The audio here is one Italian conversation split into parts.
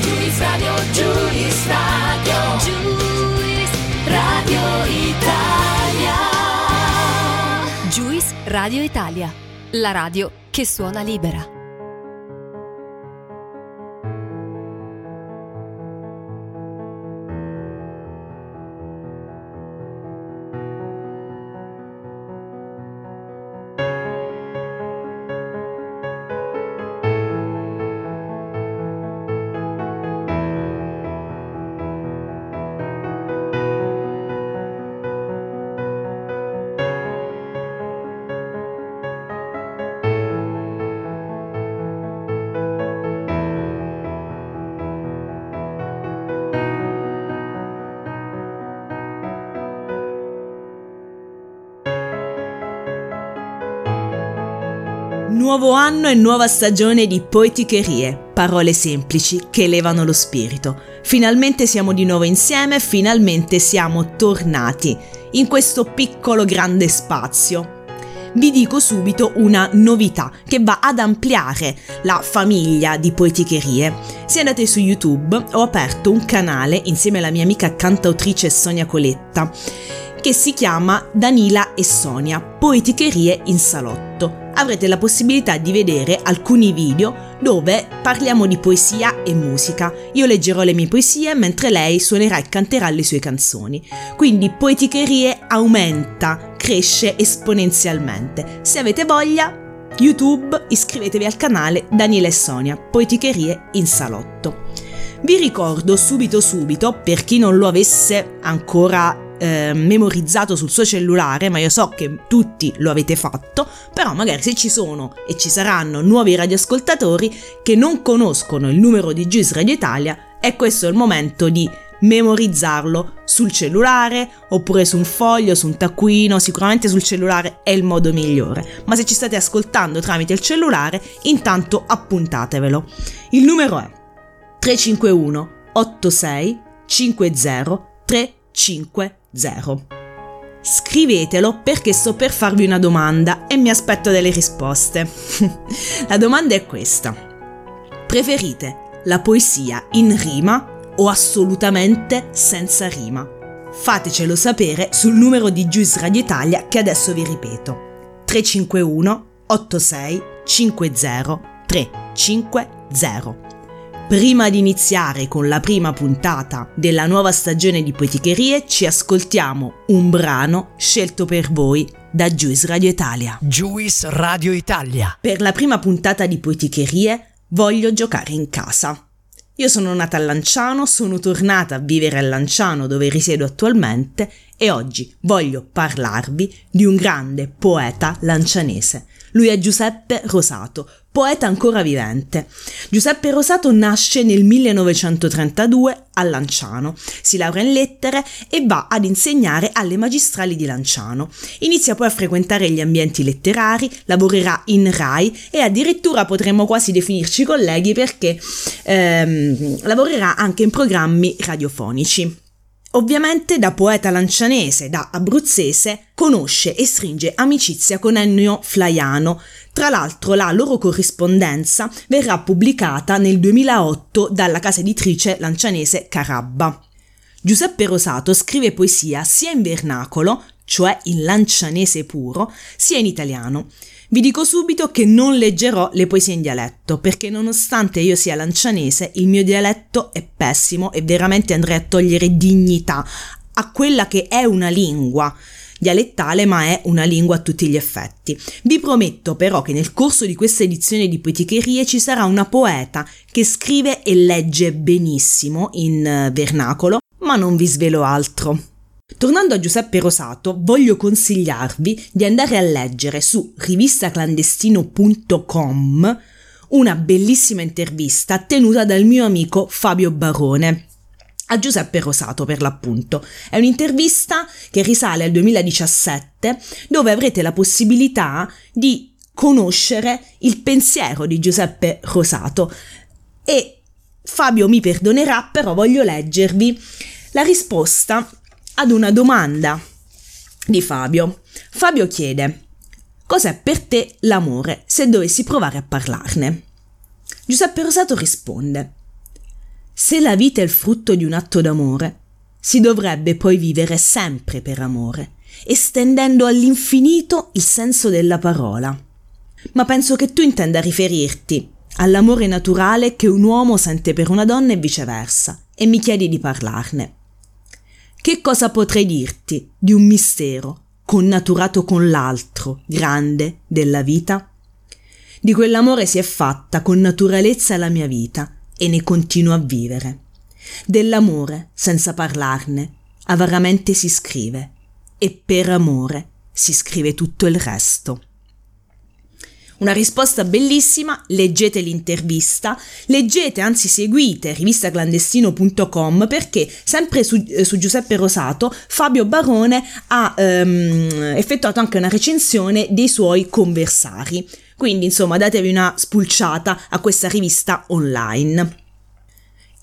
Juice Radio, Juice Radio, Juice Radio Italia. Juice Radio Italia, la radio che suona libera. Nuovo anno e nuova stagione di poeticherie, parole semplici che elevano lo spirito. Finalmente siamo di nuovo insieme, finalmente siamo tornati in questo piccolo grande spazio. Vi dico subito una novità che va ad ampliare la famiglia di poeticherie. Se andate su YouTube ho aperto un canale insieme alla mia amica cantautrice Sonia Coletta che si chiama Danila e Sonia, Poeticherie in Salotto avrete la possibilità di vedere alcuni video dove parliamo di poesia e musica. Io leggerò le mie poesie mentre lei suonerà e canterà le sue canzoni. Quindi Poeticherie aumenta, cresce esponenzialmente. Se avete voglia, YouTube, iscrivetevi al canale Daniele e Sonia, Poeticherie in Salotto. Vi ricordo subito subito, per chi non lo avesse ancora eh, memorizzato sul suo cellulare, ma io so che tutti lo avete fatto, però magari se ci sono e ci saranno nuovi radioascoltatori che non conoscono il numero di Juice Radio Italia, è questo il momento di memorizzarlo sul cellulare oppure su un foglio, su un taccuino, sicuramente sul cellulare è il modo migliore, ma se ci state ascoltando tramite il cellulare, intanto appuntatevelo. Il numero è 351 86 50 350 0. Scrivetelo perché sto per farvi una domanda e mi aspetto delle risposte. la domanda è questa. Preferite la poesia in rima o assolutamente senza rima? Fatecelo sapere sul numero di Juice Radio Italia che adesso vi ripeto. 351 86 50 350. Prima di iniziare con la prima puntata della nuova stagione di Poeticherie, ci ascoltiamo un brano scelto per voi da Juice Radio Italia. Juice Radio Italia. Per la prima puntata di Poeticherie voglio giocare in casa. Io sono nata a Lanciano, sono tornata a vivere a Lanciano dove risiedo attualmente e oggi voglio parlarvi di un grande poeta lancianese. Lui è Giuseppe Rosato, poeta ancora vivente. Giuseppe Rosato nasce nel 1932 a Lanciano, si laurea in lettere e va ad insegnare alle magistrali di Lanciano. Inizia poi a frequentare gli ambienti letterari, lavorerà in RAI e addirittura potremmo quasi definirci colleghi perché ehm, lavorerà anche in programmi radiofonici. Ovviamente da poeta lancianese, da abruzzese, conosce e stringe amicizia con Ennio Flaiano. Tra l'altro la loro corrispondenza verrà pubblicata nel 2008 dalla casa editrice lancianese Carabba. Giuseppe Rosato scrive poesia sia in vernacolo, cioè in lancianese puro, sia in italiano. Vi dico subito che non leggerò le poesie in dialetto, perché nonostante io sia lancianese, il mio dialetto è pessimo e veramente andrei a togliere dignità a quella che è una lingua dialettale, ma è una lingua a tutti gli effetti. Vi prometto però che nel corso di questa edizione di Poeticherie ci sarà una poeta che scrive e legge benissimo in eh, vernacolo, ma non vi svelo altro. Tornando a Giuseppe Rosato, voglio consigliarvi di andare a leggere su rivistaclandestino.com una bellissima intervista tenuta dal mio amico Fabio Barone a Giuseppe Rosato per l'appunto. È un'intervista che risale al 2017 dove avrete la possibilità di conoscere il pensiero di Giuseppe Rosato e Fabio mi perdonerà però voglio leggervi la risposta ad una domanda di Fabio. Fabio chiede Cos'è per te l'amore se dovessi provare a parlarne? Giuseppe Rosato risponde se la vita è il frutto di un atto d'amore, si dovrebbe poi vivere sempre per amore, estendendo all'infinito il senso della parola. Ma penso che tu intenda riferirti all'amore naturale che un uomo sente per una donna e viceversa, e mi chiedi di parlarne. Che cosa potrei dirti di un mistero connaturato con l'altro grande della vita? Di quell'amore si è fatta con naturalezza la mia vita, e ne continuo a vivere. Dell'amore, senza parlarne, avaramente si scrive e per amore si scrive tutto il resto. Una risposta bellissima, leggete l'intervista, leggete, anzi seguite rivistaclandestino.com perché sempre su, eh, su Giuseppe Rosato Fabio Barone ha ehm, effettuato anche una recensione dei suoi conversari. Quindi insomma datevi una spulciata a questa rivista online.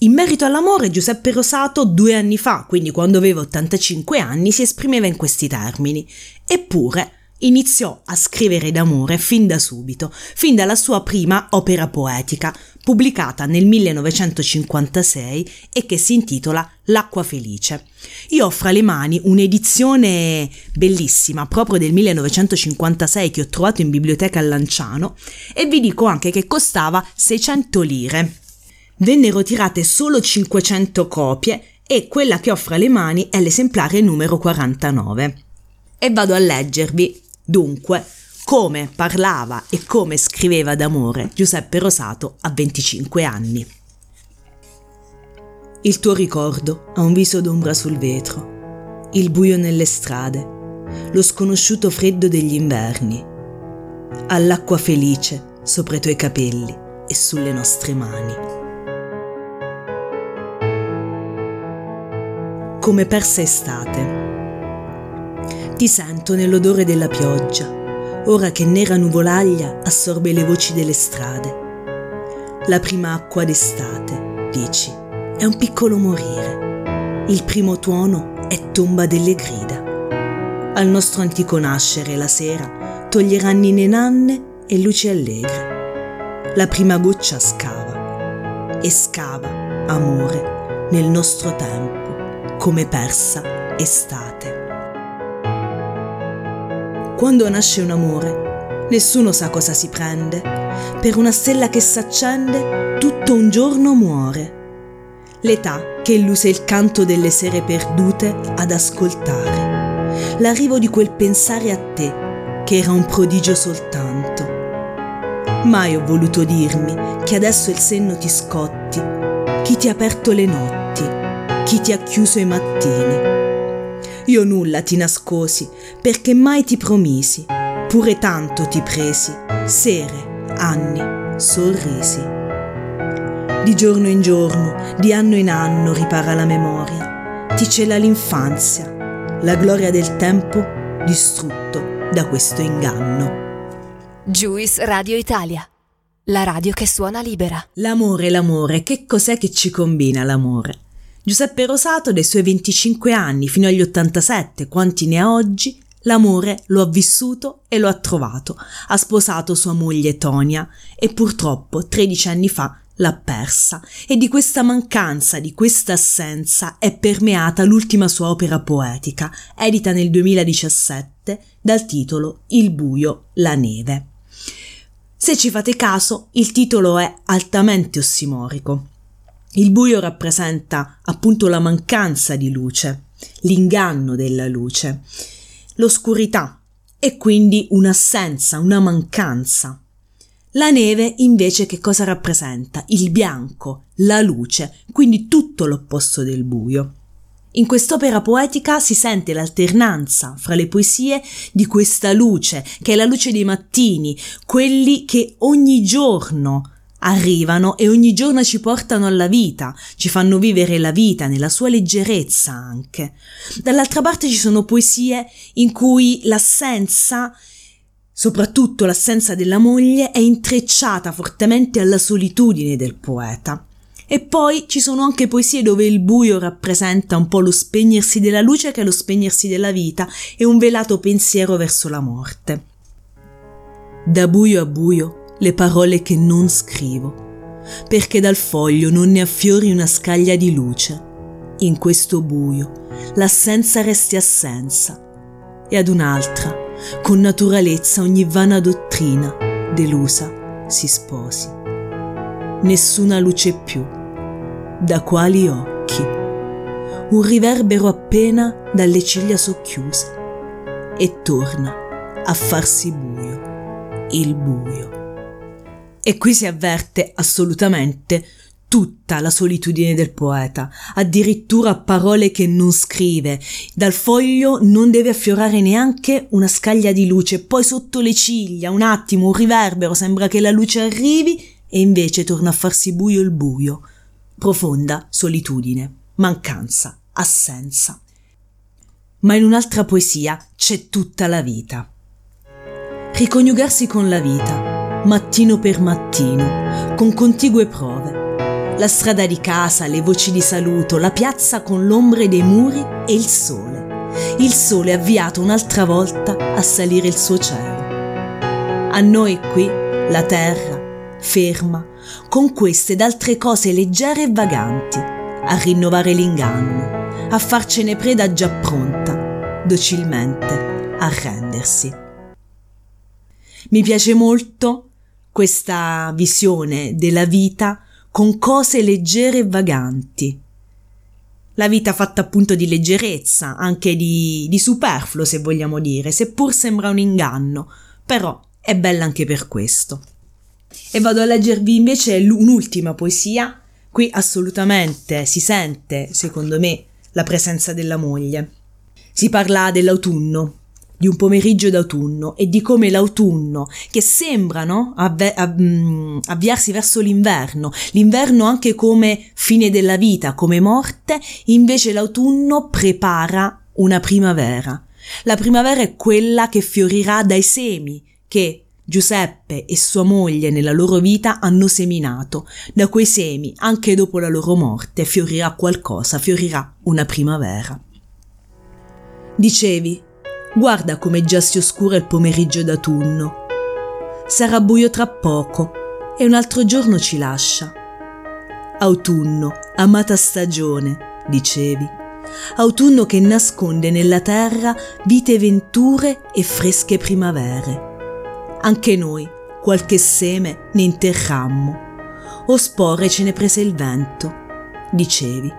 In merito all'amore, Giuseppe Rosato due anni fa, quindi quando aveva 85 anni, si esprimeva in questi termini. Eppure iniziò a scrivere d'amore fin da subito, fin dalla sua prima opera poetica, pubblicata nel 1956 e che si intitola L'acqua felice. Io ho fra le mani un'edizione bellissima, proprio del 1956 che ho trovato in biblioteca a Lanciano e vi dico anche che costava 600 lire. Vennero tirate solo 500 copie e quella che ho fra le mani è l'esemplare numero 49. E vado a leggervi, dunque, come parlava e come scriveva d'amore Giuseppe Rosato a 25 anni. Il tuo ricordo ha un viso d'ombra sul vetro, il buio nelle strade, lo sconosciuto freddo degli inverni, all'acqua felice sopra i tuoi capelli e sulle nostre mani. Come persa estate. Ti sento nell'odore della pioggia ora che nera nuvolaglia assorbe le voci delle strade. La prima acqua d'estate, dici, è un piccolo morire. Il primo tuono è tomba delle grida. Al nostro antico nascere la sera toglierà nine nanne e luci allegre. La prima goccia scava e scava, amore, nel nostro tempo, come persa estate. Quando nasce un amore, nessuno sa cosa si prende. Per una stella che s'accende, tutto un giorno muore. L'età che illuse il canto delle sere perdute ad ascoltare. L'arrivo di quel pensare a te, che era un prodigio soltanto. Mai ho voluto dirmi che adesso il senno ti scotti, chi ti ha aperto le notti, chi ti ha chiuso i mattini io nulla ti nascosi, perché mai ti promisi, pure tanto ti presi, sere, anni, sorrisi. Di giorno in giorno, di anno in anno ripara la memoria, ti cela l'infanzia, la gloria del tempo distrutto da questo inganno. Juice Radio Italia, la radio che suona libera. L'amore, l'amore, che cos'è che ci combina l'amore? Giuseppe Rosato, dai suoi 25 anni fino agli 87, quanti ne ha oggi, l'amore lo ha vissuto e lo ha trovato. Ha sposato sua moglie Tonia e purtroppo 13 anni fa l'ha persa e di questa mancanza, di questa assenza è permeata l'ultima sua opera poetica, edita nel 2017 dal titolo Il buio, la neve. Se ci fate caso, il titolo è altamente ossimorico. Il buio rappresenta appunto la mancanza di luce, l'inganno della luce, l'oscurità e quindi un'assenza, una mancanza. La neve invece che cosa rappresenta? Il bianco, la luce, quindi tutto l'opposto del buio. In quest'opera poetica si sente l'alternanza fra le poesie di questa luce, che è la luce dei mattini, quelli che ogni giorno arrivano e ogni giorno ci portano alla vita, ci fanno vivere la vita nella sua leggerezza anche. Dall'altra parte ci sono poesie in cui l'assenza, soprattutto l'assenza della moglie, è intrecciata fortemente alla solitudine del poeta. E poi ci sono anche poesie dove il buio rappresenta un po' lo spegnersi della luce che è lo spegnersi della vita e un velato pensiero verso la morte. Da buio a buio le parole che non scrivo, perché dal foglio non ne affiori una scaglia di luce. In questo buio l'assenza resti assenza e ad un'altra, con naturalezza ogni vana dottrina, delusa, si sposi. Nessuna luce più, da quali occhi? Un riverbero appena dalle ciglia socchiuse e torna a farsi buio, il buio. E qui si avverte assolutamente tutta la solitudine del poeta, addirittura parole che non scrive. Dal foglio non deve affiorare neanche una scaglia di luce, poi sotto le ciglia, un attimo, un riverbero, sembra che la luce arrivi e invece torna a farsi buio il buio. Profonda solitudine, mancanza, assenza. Ma in un'altra poesia c'è tutta la vita. Riconiugarsi con la vita mattino per mattino, con contigue prove. La strada di casa, le voci di saluto, la piazza con l'ombre dei muri e il sole. Il sole avviato un'altra volta a salire il suo cielo. A noi qui, la terra, ferma, con queste ed altre cose leggere e vaganti, a rinnovare l'inganno, a farcene preda già pronta, docilmente a rendersi. Mi piace molto questa visione della vita con cose leggere e vaganti. La vita fatta appunto di leggerezza, anche di, di superfluo se vogliamo dire, seppur sembra un inganno, però è bella anche per questo. E vado a leggervi invece un'ultima poesia. Qui assolutamente si sente, secondo me, la presenza della moglie. Si parla dell'autunno, di un pomeriggio d'autunno e di come l'autunno, che sembra no, avve- av- mm, avviarsi verso l'inverno, l'inverno anche come fine della vita, come morte, invece l'autunno prepara una primavera. La primavera è quella che fiorirà dai semi che Giuseppe e sua moglie nella loro vita hanno seminato. Da quei semi, anche dopo la loro morte, fiorirà qualcosa, fiorirà una primavera. Dicevi, Guarda come già si oscura il pomeriggio d'autunno. Sarà buio tra poco e un altro giorno ci lascia. Autunno, amata stagione, dicevi. Autunno che nasconde nella terra vite venture e fresche primavere. Anche noi qualche seme ne interrammo, o spore ce ne prese il vento, dicevi,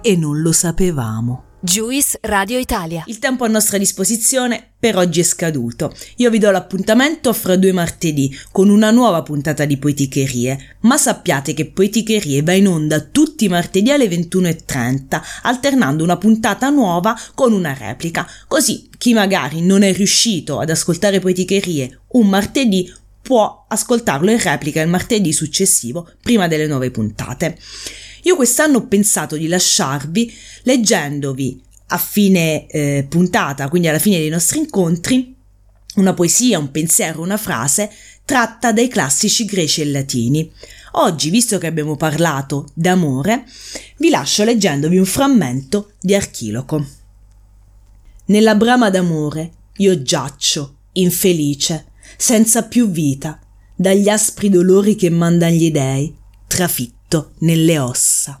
e non lo sapevamo. Juice Radio Italia. Il tempo a nostra disposizione per oggi è scaduto. Io vi do l'appuntamento fra due martedì con una nuova puntata di Poeticherie, ma sappiate che Poeticherie va in onda tutti i martedì alle 21.30, alternando una puntata nuova con una replica. Così chi magari non è riuscito ad ascoltare Poeticherie un martedì può ascoltarlo in replica il martedì successivo, prima delle nuove puntate. Io quest'anno ho pensato di lasciarvi leggendovi a fine eh, puntata, quindi alla fine dei nostri incontri, una poesia, un pensiero, una frase tratta dai classici greci e latini. Oggi, visto che abbiamo parlato d'amore, vi lascio leggendovi un frammento di Archiloco. Nella brama d'amore io giaccio, infelice, senza più vita, dagli aspri dolori che mandan gli dei, trafitto tutto nelle ossa.